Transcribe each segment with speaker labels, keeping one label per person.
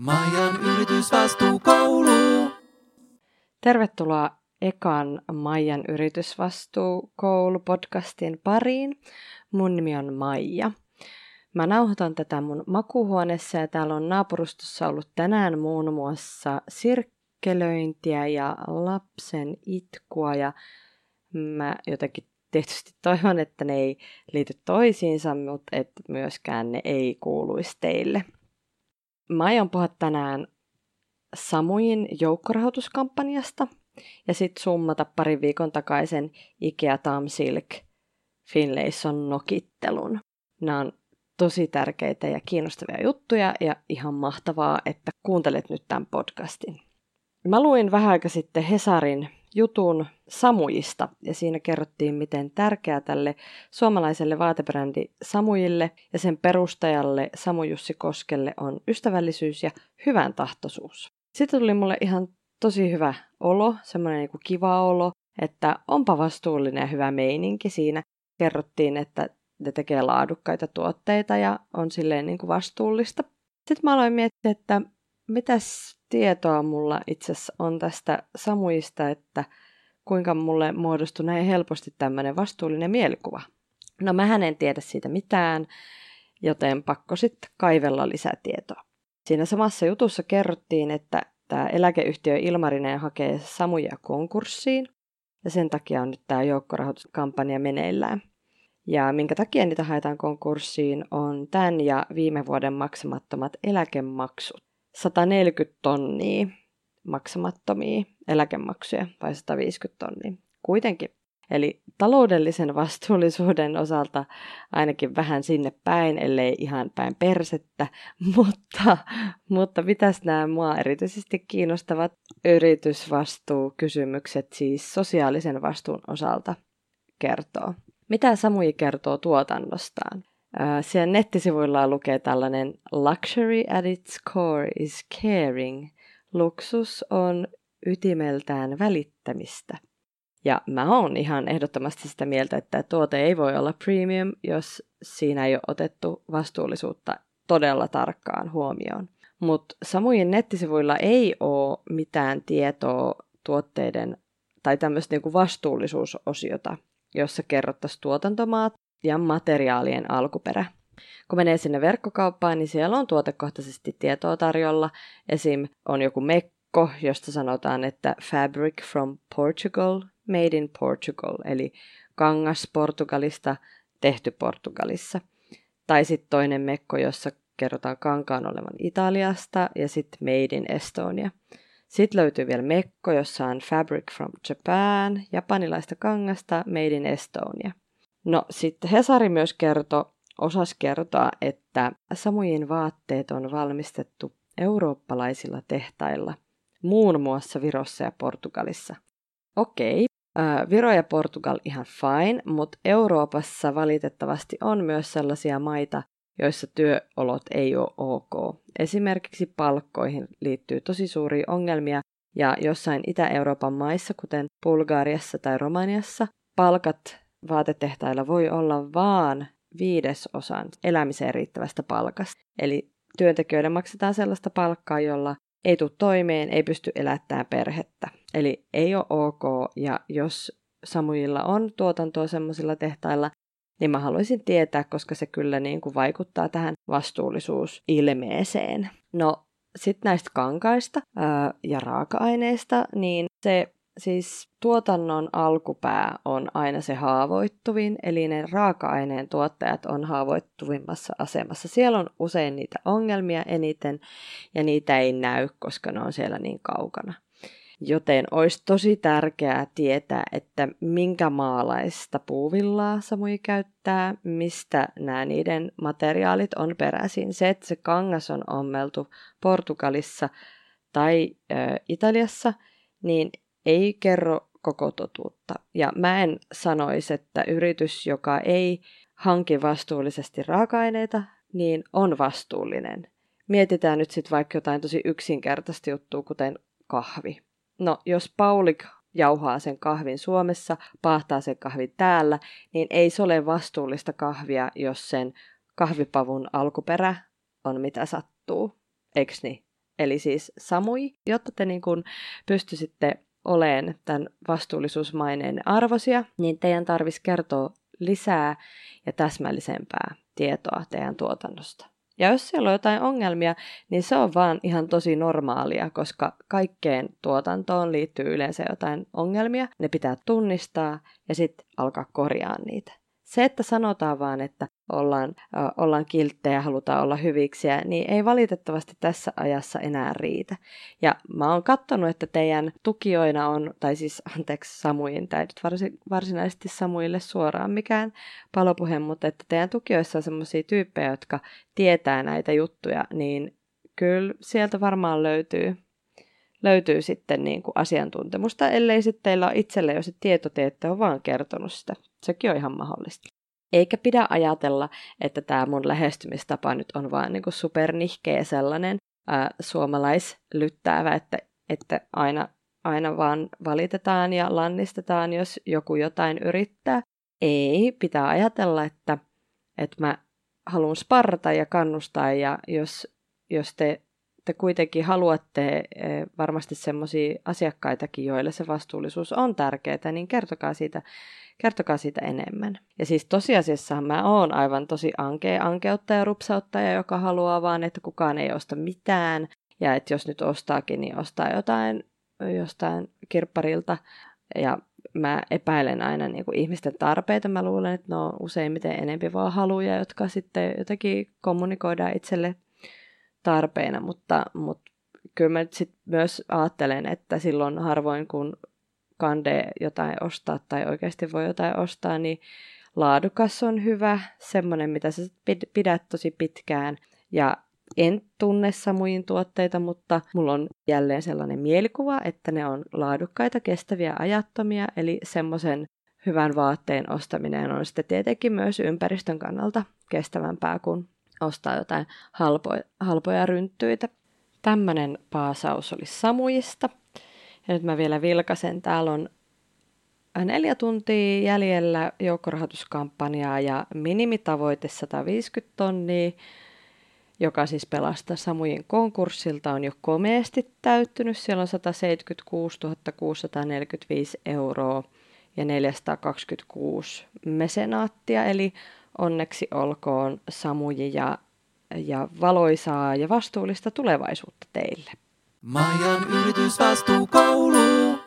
Speaker 1: Maijan yritysvastuukoulu.
Speaker 2: Tervetuloa ekan Maijan yritysvastuukoulu-podcastin pariin. Mun nimi on Maija. Mä nauhoitan tätä mun makuhuoneessa ja täällä on naapurustossa ollut tänään muun muassa sirkkelöintiä ja lapsen itkua ja mä jotenkin tietysti toivon, että ne ei liity toisiinsa, mutta että myöskään ne ei kuuluisi teille. Mä aion puhua tänään Samuin joukkorahoituskampanjasta ja sitten summata parin viikon takaisen Ikea Tam Silk Finlayson nokittelun. Nämä on tosi tärkeitä ja kiinnostavia juttuja ja ihan mahtavaa, että kuuntelet nyt tämän podcastin. Mä luin vähän aika sitten Hesarin jutun Samujista ja siinä kerrottiin, miten tärkeää tälle suomalaiselle vaatebrändi Samujille ja sen perustajalle Samu Jussi Koskelle on ystävällisyys ja hyvän tahtoisuus. Sitten tuli mulle ihan tosi hyvä olo, semmoinen niin kiva olo, että onpa vastuullinen ja hyvä meininki siinä. Kerrottiin, että ne tekee laadukkaita tuotteita ja on silleen niin kuin vastuullista. Sitten mä aloin miettiä, että mitäs tietoa mulla itse asiassa on tästä Samuista, että kuinka mulle muodostui näin helposti tämmöinen vastuullinen mielikuva. No mä en tiedä siitä mitään, joten pakko sitten kaivella lisätietoa. Siinä samassa jutussa kerrottiin, että tämä eläkeyhtiö Ilmarinen hakee Samuja konkurssiin, ja sen takia on nyt tämä joukkorahoituskampanja meneillään. Ja minkä takia niitä haetaan konkurssiin on tämän ja viime vuoden maksamattomat eläkemaksut. 140 tonnia maksamattomia eläkemaksuja vai 150 tonnia. Kuitenkin. Eli taloudellisen vastuullisuuden osalta ainakin vähän sinne päin, ellei ihan päin persettä, mutta, mutta mitäs nämä mua erityisesti kiinnostavat yritysvastuukysymykset siis sosiaalisen vastuun osalta kertoo? Mitä Samui kertoo tuotannostaan? Siellä nettisivuilla lukee tällainen Luxury at its core is caring. Luksus on ytimeltään välittämistä. Ja mä oon ihan ehdottomasti sitä mieltä, että tuote ei voi olla premium, jos siinä ei ole otettu vastuullisuutta todella tarkkaan huomioon. Mutta samojen nettisivuilla ei ole mitään tietoa tuotteiden tai tämmöistä niinku vastuullisuusosiota, jossa kerrottaisiin tuotantomaat ja materiaalien alkuperä. Kun menee sinne verkkokauppaan, niin siellä on tuotekohtaisesti tietoa tarjolla. Esim. on joku mekko, josta sanotaan, että fabric from Portugal, made in Portugal, eli kangas Portugalista, tehty Portugalissa. Tai sitten toinen mekko, jossa kerrotaan kankaan olevan Italiasta ja sitten made in Estonia. Sitten löytyy vielä mekko, jossa on fabric from Japan, japanilaista kangasta, made in Estonia. No sitten Hesari myös kertoi, osas kertoa, että Samujen vaatteet on valmistettu eurooppalaisilla tehtailla, muun muassa Virossa ja Portugalissa. Okei, Viro ja Portugal ihan fine, mutta Euroopassa valitettavasti on myös sellaisia maita, joissa työolot ei ole ok. Esimerkiksi palkkoihin liittyy tosi suuria ongelmia ja jossain Itä-Euroopan maissa, kuten Bulgariassa tai Romaniassa, palkat vaatetehtailla voi olla vaan viidesosan elämiseen riittävästä palkasta. Eli työntekijöiden maksetaan sellaista palkkaa, jolla ei tule toimeen, ei pysty elättämään perhettä. Eli ei ole ok, ja jos Samujilla on tuotantoa semmoisilla tehtailla, niin mä haluaisin tietää, koska se kyllä niin kuin vaikuttaa tähän vastuullisuusilmeeseen. No, sitten näistä kankaista ää, ja raaka-aineista, niin se siis tuotannon alkupää on aina se haavoittuvin, eli ne raaka-aineen tuottajat on haavoittuvimmassa asemassa. Siellä on usein niitä ongelmia eniten, ja niitä ei näy, koska ne on siellä niin kaukana. Joten olisi tosi tärkeää tietää, että minkä maalaista puuvillaa Samui käyttää, mistä nämä niiden materiaalit on peräisin. Se, että se kangas on ommeltu Portugalissa tai ö, Italiassa, niin ei kerro koko totuutta. Ja mä en sanoisi, että yritys, joka ei hanki vastuullisesti raaka-aineita, niin on vastuullinen. Mietitään nyt sitten vaikka jotain tosi yksinkertaista juttua, kuten kahvi. No, jos Paulik jauhaa sen kahvin Suomessa, pahtaa sen kahvin täällä, niin ei se ole vastuullista kahvia, jos sen kahvipavun alkuperä on mitä sattuu. Eiks niin? eli siis samui, jotta te niin kuin pystyisitte oleen tämän vastuullisuusmaineen arvosia, niin teidän tarvitsisi kertoa lisää ja täsmällisempää tietoa teidän tuotannosta. Ja jos siellä on jotain ongelmia, niin se on vaan ihan tosi normaalia, koska kaikkeen tuotantoon liittyy yleensä jotain ongelmia. Ne pitää tunnistaa ja sitten alkaa korjaa niitä. Se, että sanotaan vaan, että ollaan, äh, ollaan kilttejä halutaan olla hyviksiä, niin ei valitettavasti tässä ajassa enää riitä. Ja mä oon katsonut, että teidän tukijoina on, tai siis anteeksi Samuin, tai nyt varsin, varsinaisesti Samuille suoraan mikään palopuhe, mutta että teidän tukijoissa on sellaisia tyyppejä, jotka tietää näitä juttuja, niin kyllä sieltä varmaan löytyy löytyy sitten niin kuin asiantuntemusta, ellei sitten teillä ole itselle jo se tieto, te ette ole vaan kertonut sitä. Sekin on ihan mahdollista. Eikä pidä ajatella, että tämä mun lähestymistapa nyt on vaan niin supernihkeä sellainen ää, suomalaislyttäävä, että, että aina, aina vaan valitetaan ja lannistetaan, jos joku jotain yrittää. Ei, pitää ajatella, että, että mä haluan sparrata ja kannustaa ja jos, jos te te kuitenkin haluatte eh, varmasti semmoisia asiakkaitakin, joille se vastuullisuus on tärkeää, niin kertokaa siitä, kertokaa siitä enemmän. Ja siis tosiasiassa mä oon aivan tosi ankea ankeuttaja, rupsauttaja, joka haluaa vaan, että kukaan ei osta mitään. Ja että jos nyt ostaakin, niin ostaa jotain jostain kirpparilta. Ja mä epäilen aina niin kuin ihmisten tarpeita. Mä luulen, että ne on useimmiten enempi vaan haluja, jotka sitten jotenkin kommunikoidaan itselle tarpeena, mutta, mutta kyllä mä sit myös ajattelen, että silloin harvoin kun kande jotain ostaa tai oikeasti voi jotain ostaa, niin laadukas on hyvä, semmoinen, mitä sä pidät tosi pitkään. Ja en tunne samoin tuotteita, mutta mulla on jälleen sellainen mielikuva, että ne on laadukkaita, kestäviä, ajattomia, eli semmoisen hyvän vaatteen ostaminen on sitten tietenkin myös ympäristön kannalta kestävämpää kuin ostaa jotain halpoja, halpoja rynttyitä. Tämmöinen paasaus oli Samujista. Ja nyt mä vielä vilkasen. Täällä on neljä tuntia jäljellä joukkorahoituskampanjaa ja minimitavoite 150 tonnia, joka siis pelastaa Samujen konkurssilta, on jo komeasti täyttynyt. Siellä on 176 645 euroa ja 426 mesenaattia, eli onneksi olkoon Samuji ja, ja valoisaa ja vastuullista tulevaisuutta teille.
Speaker 1: Maijan yritysvastuukoulu.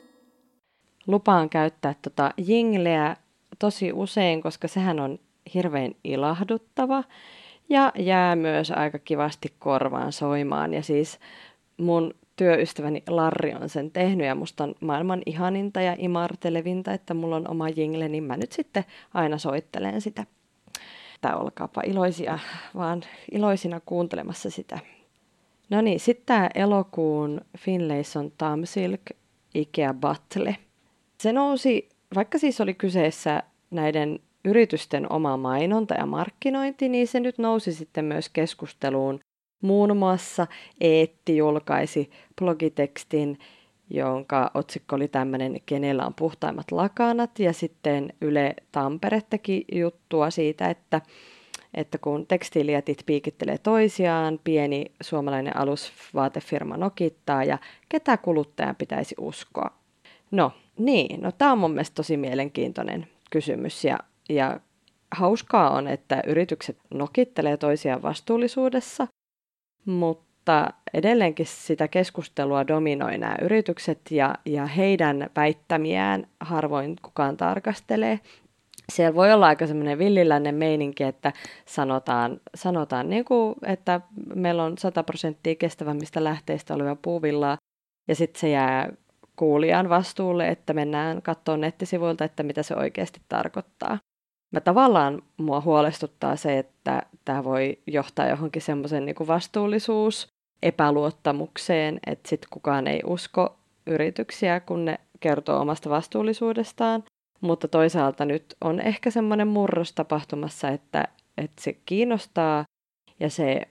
Speaker 2: Lupaan käyttää tota jingleä tosi usein, koska sehän on hirveän ilahduttava ja jää myös aika kivasti korvaan soimaan. Ja siis mun työystäväni Larri on sen tehnyt ja musta on maailman ihaninta ja imartelevinta, että mulla on oma jingle, niin mä nyt sitten aina soittelen sitä että olkaapa iloisia, vaan iloisina kuuntelemassa sitä. No niin, sitten tämä elokuun Finlayson Tamsilk Ikea Battle. Se nousi, vaikka siis oli kyseessä näiden yritysten oma mainonta ja markkinointi, niin se nyt nousi sitten myös keskusteluun. Muun muassa Eetti julkaisi blogitekstin jonka otsikko oli tämmöinen, kenellä on puhtaimmat lakanat, ja sitten Yle Tampere teki juttua siitä, että, että kun tekstiilijätit piikittelee toisiaan, pieni suomalainen alusvaatefirma nokittaa, ja ketä kuluttajan pitäisi uskoa. No, niin, no tämä on mun mielestä tosi mielenkiintoinen kysymys, ja, ja hauskaa on, että yritykset nokittelee toisiaan vastuullisuudessa, mutta mutta edelleenkin sitä keskustelua dominoi nämä yritykset ja, ja heidän väittämiään harvoin kukaan tarkastelee. Siellä voi olla aika semmoinen villiläinen meininki, että sanotaan, sanotaan niin kuin, että meillä on 100 prosenttia kestävämmistä lähteistä olevaa puuvillaa, ja sitten se jää kuulijan vastuulle, että mennään katsomaan nettisivuilta, että mitä se oikeasti tarkoittaa. Mä tavallaan mua huolestuttaa se, että tämä voi johtaa johonkin semmoisen niin vastuullisuus epäluottamukseen, että sitten kukaan ei usko yrityksiä, kun ne kertoo omasta vastuullisuudestaan. Mutta toisaalta nyt on ehkä semmoinen murros tapahtumassa, että, että se kiinnostaa ja se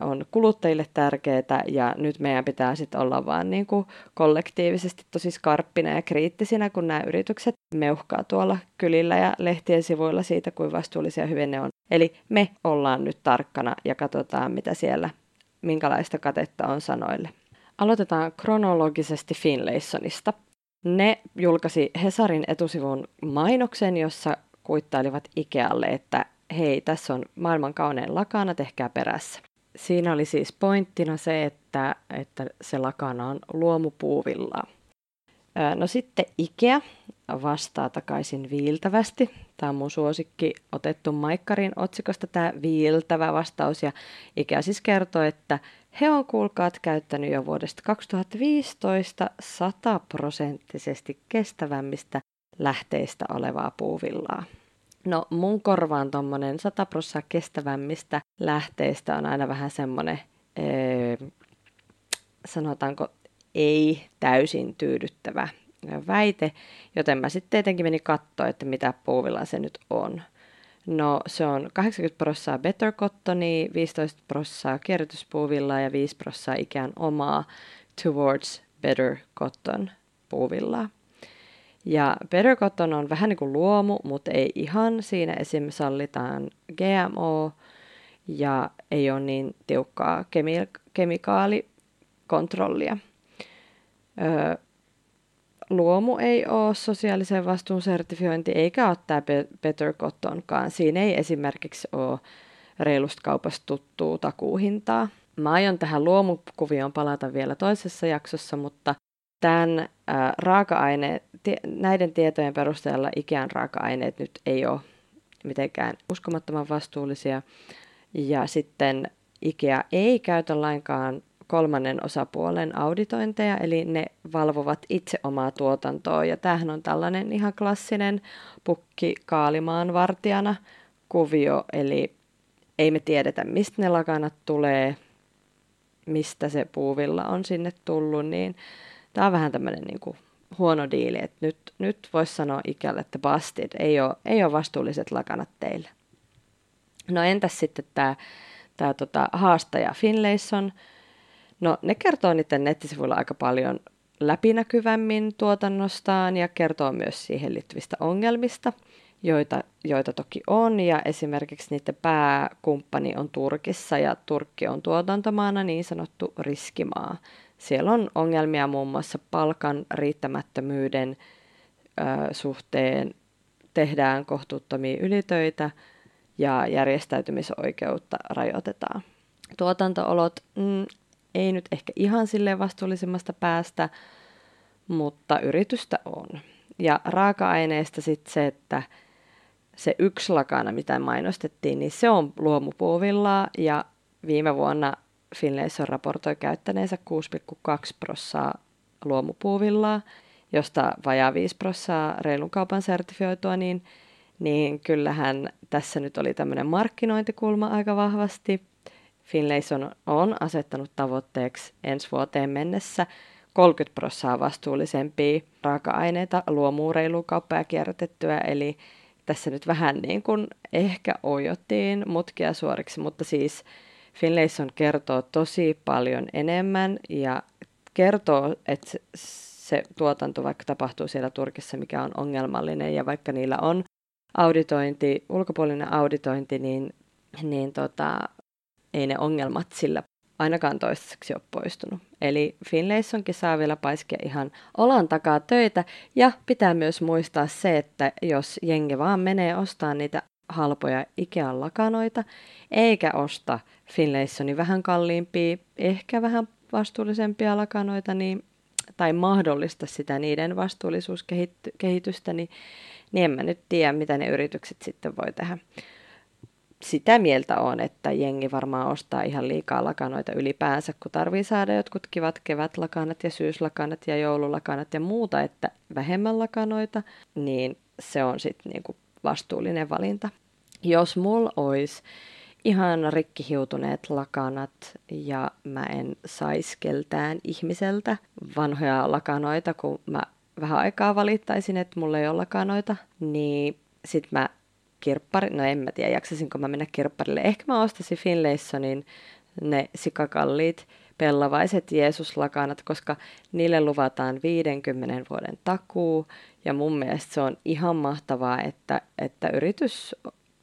Speaker 2: on kuluttajille tärkeää ja nyt meidän pitää sitten olla vaan niin kuin kollektiivisesti tosi skarppina ja kriittisinä, kun nämä yritykset meuhkaa tuolla kylillä ja lehtien sivuilla siitä, kuin vastuullisia hyvin ne on. Eli me ollaan nyt tarkkana ja katsotaan, mitä siellä minkälaista katetta on sanoille. Aloitetaan kronologisesti Finlaysonista. Ne julkaisi Hesarin etusivun mainoksen, jossa kuittailivat Ikealle, että hei, tässä on maailman kaunein lakana, tehkää perässä. Siinä oli siis pointtina se, että, että se lakana on luomupuuvillaa. No sitten Ikea vastaa takaisin viiltävästi. Tämä on mun suosikki otettu Maikkarin otsikosta tämä viiltävä vastaus. Ja Ikea siis kertoo, että he on kuulkaat käyttänyt jo vuodesta 2015 sataprosenttisesti kestävämmistä lähteistä olevaa puuvillaa. No mun korvaan tuommoinen 100 prosenttia kestävämmistä lähteistä on aina vähän semmoinen, ee, sanotaanko ei täysin tyydyttävä väite, joten mä sitten tietenkin menin katsoa, että mitä puuvilla se nyt on. No se on 80 prosenttia Better Cottonia, 15 prosenttia kierrätyspuuvillaa ja 5 prosenttia ikään omaa Towards Better Cotton puuvillaa. Ja Better Cotton on vähän niin kuin luomu, mutta ei ihan. Siinä esim. sallitaan GMO ja ei ole niin tiukkaa kemi- kemikaalikontrollia. Öö, luomu ei ole sosiaalisen vastuun sertifiointi, eikä ole tämä Better Cottonkaan. Siinä ei esimerkiksi ole reilusta kaupasta tuttuu takuuhintaa. Mä aion tähän luomukuvioon palata vielä toisessa jaksossa, mutta tämän ää, raaka-aine, näiden tietojen perusteella Ikean raaka-aineet nyt ei ole mitenkään uskomattoman vastuullisia. Ja sitten Ikea ei käytä lainkaan kolmannen osapuolen auditointeja, eli ne valvovat itse omaa tuotantoa. Ja tämähän on tällainen ihan klassinen pukki kaalimaan vartijana kuvio, eli ei me tiedetä, mistä ne lakanat tulee, mistä se puuvilla on sinne tullut, niin tämä on vähän tämmöinen niin kuin huono diili, että nyt, nyt voisi sanoa ikälle, että busted, ei ole, ei ole vastuulliset lakanat teille. No entäs sitten tämä, tämä tota, haastaja Finlayson, No ne kertoo niiden nettisivuilla aika paljon läpinäkyvämmin tuotannostaan ja kertoo myös siihen liittyvistä ongelmista, joita, joita toki on. Ja esimerkiksi niiden pääkumppani on Turkissa ja Turkki on tuotantomaana niin sanottu riskimaa. Siellä on ongelmia muun muassa palkan riittämättömyyden ö, suhteen, tehdään kohtuuttomia ylitöitä ja järjestäytymisoikeutta rajoitetaan. Tuotantoolot mm, ei nyt ehkä ihan sille vastuullisimmasta päästä, mutta yritystä on. Ja raaka-aineesta sitten se, että se yksi lakana, mitä mainostettiin, niin se on luomupuuvillaa ja viime vuonna Finlayson raportoi käyttäneensä 6,2 prossaa luomupuuvillaa, josta vajaa 5 prossaa reilun kaupan sertifioitua, niin, niin kyllähän tässä nyt oli tämmöinen markkinointikulma aika vahvasti. Finlayson on asettanut tavoitteeksi ensi vuoteen mennessä 30 prosenttia vastuullisempia raaka-aineita, luomuureilukauppaa ja kierrätettyä, eli tässä nyt vähän niin kuin ehkä ojottiin mutkia suoriksi, mutta siis Finlayson kertoo tosi paljon enemmän ja kertoo, että se tuotanto vaikka tapahtuu siellä Turkissa, mikä on ongelmallinen ja vaikka niillä on auditointi, ulkopuolinen auditointi, niin, niin tota, ei ne ongelmat sillä ainakaan toistaiseksi ole poistunut. Eli Finlaysonkin saa vielä paiskia ihan olan takaa töitä ja pitää myös muistaa se, että jos jengi vaan menee ostaa niitä halpoja Ikean lakanoita, eikä osta Finlaysonin vähän kalliimpia, ehkä vähän vastuullisempia lakanoita, niin, tai mahdollista sitä niiden vastuullisuuskehitystä, niin, niin en mä nyt tiedä, mitä ne yritykset sitten voi tehdä sitä mieltä on, että jengi varmaan ostaa ihan liikaa lakanoita ylipäänsä, kun tarvii saada jotkut kivat kevätlakanat ja syyslakanat ja joululakanat ja muuta, että vähemmän lakanoita, niin se on sitten niinku vastuullinen valinta. Jos mulla olisi ihan rikkihiutuneet lakanat ja mä en sais keltään ihmiseltä vanhoja lakanoita, kun mä vähän aikaa valittaisin, että mulla ei ole lakanoita, niin sit mä kirppari, no en mä tiedä, jaksasinko mä mennä kirpparille. Ehkä mä ostaisin Finlaysonin ne sikakalliit pellavaiset Jeesuslakanat, koska niille luvataan 50 vuoden takuu. Ja mun mielestä se on ihan mahtavaa, että, että yritys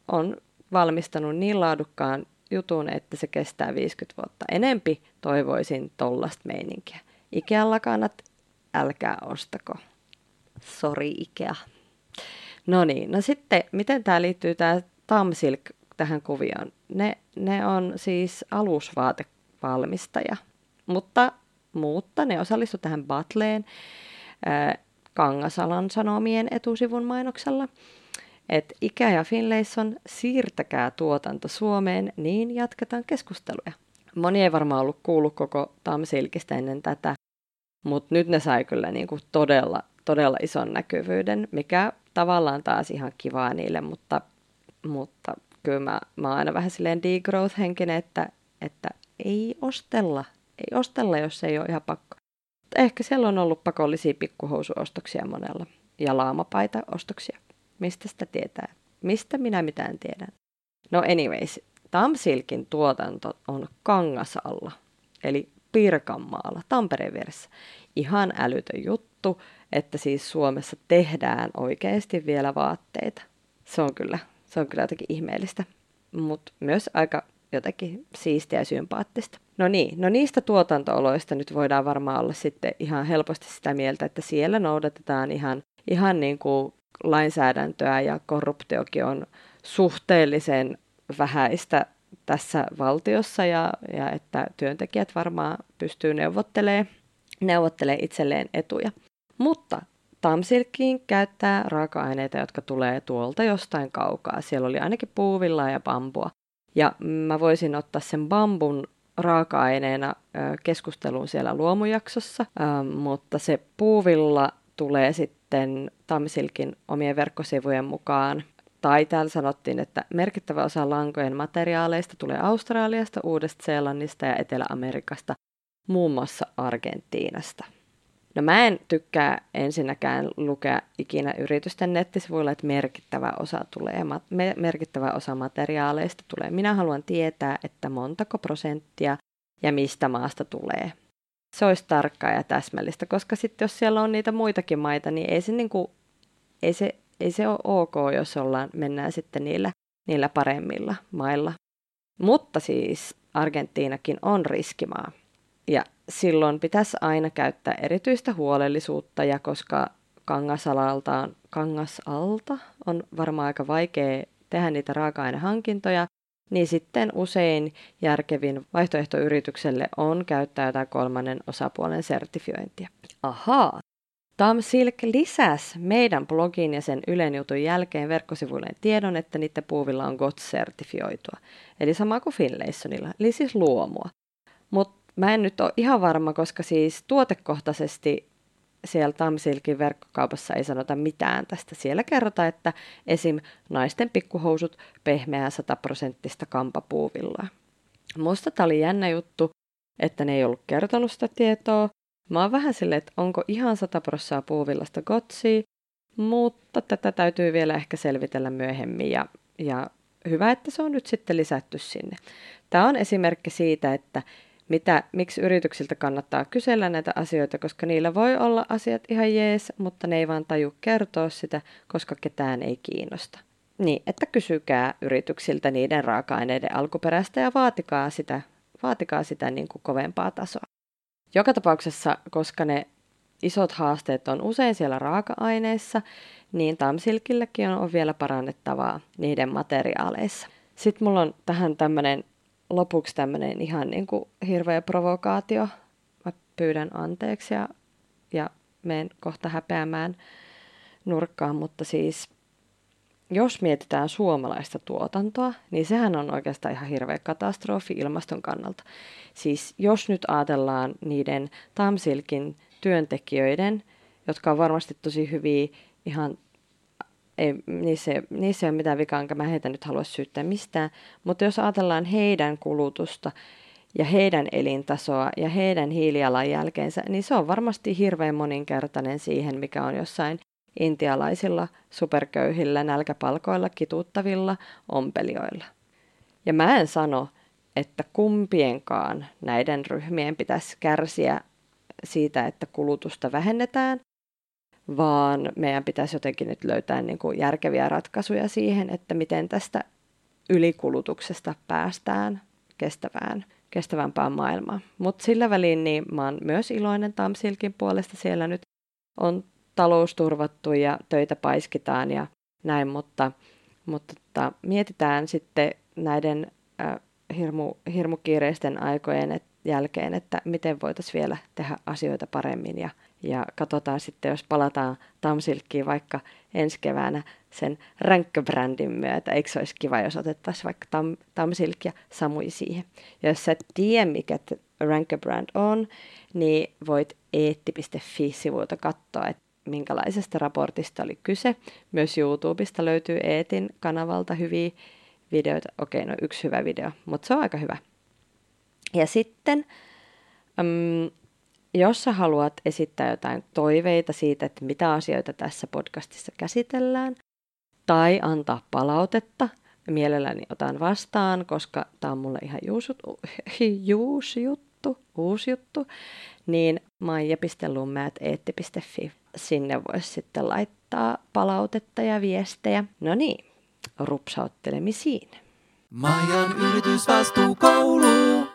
Speaker 2: on valmistanut niin laadukkaan jutun, että se kestää 50 vuotta. Enempi toivoisin tollasta meininkiä. Ikean lakanat, älkää ostako. Sori Ikea. No niin, no sitten miten tämä liittyy tämä Tamsilk tähän kuvioon? Ne, ne on siis alusvaatevalmistaja, mutta, mutta ne osallistu tähän Batleen äh, Kangasalan sanomien etusivun mainoksella. Että Ikä ja Finlayson, siirtäkää tuotanto Suomeen, niin jatketaan keskusteluja. Moni ei varmaan ollut kuullut koko Tamsilkistä ennen tätä, mutta nyt ne sai kyllä niinku todella, todella ison näkyvyyden, mikä tavallaan taas ihan kivaa niille, mutta, mutta kyllä mä, mä oon aina vähän silleen degrowth-henkinen, että, että ei ostella, ei ostella, jos ei ole ihan pakko. Ehkä siellä on ollut pakollisia pikkuhousuostoksia monella ja laamapaita-ostoksia. Mistä sitä tietää? Mistä minä mitään tiedän? No anyways, Tamsilkin tuotanto on Kangasalla, eli Pirkanmaalla, Tampereen vieressä. Ihan älytön juttu, että siis Suomessa tehdään oikeasti vielä vaatteita. Se on kyllä, se on kyllä jotenkin ihmeellistä, mutta myös aika jotenkin siistiä ja sympaattista. No niin, no niistä tuotantooloista nyt voidaan varmaan olla sitten ihan helposti sitä mieltä, että siellä noudatetaan ihan, ihan niin kuin lainsäädäntöä ja korruptiokin on suhteellisen vähäistä tässä valtiossa ja, ja että työntekijät varmaan pystyy neuvottelemaan, neuvottelee itselleen etuja. Mutta Tamsilkkiin käyttää raaka-aineita, jotka tulee tuolta jostain kaukaa. Siellä oli ainakin puuvillaa ja bambua. Ja mä voisin ottaa sen bambun raaka-aineena keskusteluun siellä luomujaksossa, mutta se puuvilla tulee sitten Tamsilkin omien verkkosivujen mukaan tai täällä sanottiin, että merkittävä osa lankojen materiaaleista tulee Australiasta, Uudesta-Seelannista ja Etelä-Amerikasta, muun muassa Argentiinasta. No mä en tykkää ensinnäkään lukea ikinä yritysten nettisivuilla, että merkittävä osa, tulee, merkittävä osa materiaaleista tulee. Minä haluan tietää, että montako prosenttia ja mistä maasta tulee. Se olisi tarkkaa ja täsmällistä, koska sitten jos siellä on niitä muitakin maita, niin ei se, niin kuin, ei se, ei se ole ok, jos ollaan, mennään sitten niillä, niillä paremmilla mailla. Mutta siis Argentiinakin on riskimaa. Ja silloin pitäisi aina käyttää erityistä huolellisuutta, ja koska kangasalaltaan, kangasalta on varmaan aika vaikea tehdä niitä raaka-ainehankintoja, niin sitten usein järkevin vaihtoehto yritykselle on käyttää jotain kolmannen osapuolen sertifiointia. Ahaa, Tom Silk lisäsi meidän blogin ja sen Ylen jutun jälkeen verkkosivuille tiedon, että niiden puuvilla on GOTS-sertifioitua. Eli sama kuin Finlaysonilla, eli siis luomua. Mutta Mä en nyt ole ihan varma, koska siis tuotekohtaisesti siellä Tamsilkin verkkokaupassa ei sanota mitään tästä. Siellä kerrotaan, että esim. naisten pikkuhousut pehmeää 100 prosenttista kampapuuvillaa. Musta tämä oli jännä juttu, että ne ei ollut kertonut sitä tietoa. Mä oon vähän silleen, että onko ihan 100 prosenttia puuvillasta gotsia, mutta tätä täytyy vielä ehkä selvitellä myöhemmin ja, ja hyvä, että se on nyt sitten lisätty sinne. Tämä on esimerkki siitä, että mitä, miksi yrityksiltä kannattaa kysellä näitä asioita, koska niillä voi olla asiat ihan jees, mutta ne ei vaan taju kertoa sitä, koska ketään ei kiinnosta. Niin, että kysykää yrityksiltä niiden raaka-aineiden alkuperäistä ja vaatikaa sitä, vaatikaa sitä niin kuin kovempaa tasoa. Joka tapauksessa, koska ne isot haasteet on usein siellä raaka-aineissa, niin Tamsilkillekin on vielä parannettavaa niiden materiaaleissa. Sitten mulla on tähän tämmöinen lopuksi tämmöinen ihan niin kuin hirveä provokaatio. Mä pyydän anteeksi ja, ja menen kohta häpeämään nurkkaan, mutta siis jos mietitään suomalaista tuotantoa, niin sehän on oikeastaan ihan hirveä katastrofi ilmaston kannalta. Siis jos nyt ajatellaan niiden Tamsilkin työntekijöiden, jotka on varmasti tosi hyviä ihan ei, niissä, niissä ei ole mitään vikaa, enkä mä heitä nyt halua syyttää mistään, mutta jos ajatellaan heidän kulutusta ja heidän elintasoa ja heidän hiilijalanjälkeensä, niin se on varmasti hirveän moninkertainen siihen, mikä on jossain intialaisilla superköyhillä nälkäpalkoilla kituuttavilla ompelijoilla. Ja mä en sano, että kumpienkaan näiden ryhmien pitäisi kärsiä siitä, että kulutusta vähennetään, vaan meidän pitäisi jotenkin nyt löytää niin kuin järkeviä ratkaisuja siihen, että miten tästä ylikulutuksesta päästään kestävään, kestävämpään maailmaan. Mutta sillä väliin niin mä oon myös iloinen Tamsilkin puolesta. Siellä nyt on talous turvattu ja töitä paiskitaan ja näin, mutta, mutta tota, mietitään sitten näiden äh, hirmu, hirmukiireisten aikojen et, jälkeen, että miten voitaisiin vielä tehdä asioita paremmin ja, ja katsotaan sitten, jos palataan Tamsilkkiin vaikka ensi keväänä sen ränkköbrändin myötä. Eikö se olisi kiva, jos otettaisiin vaikka Tam, Tamsilk ja Samui siihen. Ja jos sä et tiedä, mikä ränkköbrand on, niin voit eetti.fi-sivulta katsoa, että minkälaisesta raportista oli kyse. Myös YouTubesta löytyy Eetin kanavalta hyviä videoita. Okei, no yksi hyvä video, mutta se on aika hyvä. Ja sitten, um, jos sä haluat esittää jotain toiveita siitä, että mitä asioita tässä podcastissa käsitellään, tai antaa palautetta, mielelläni otan vastaan, koska tämä on mulle ihan juus juttu, uusi juttu, niin maija.lummeat.eetti.fi. Sinne voisi sitten laittaa palautetta ja viestejä. No niin, rupsauttelemisiin.
Speaker 1: Maijan yritysvastuukoulu.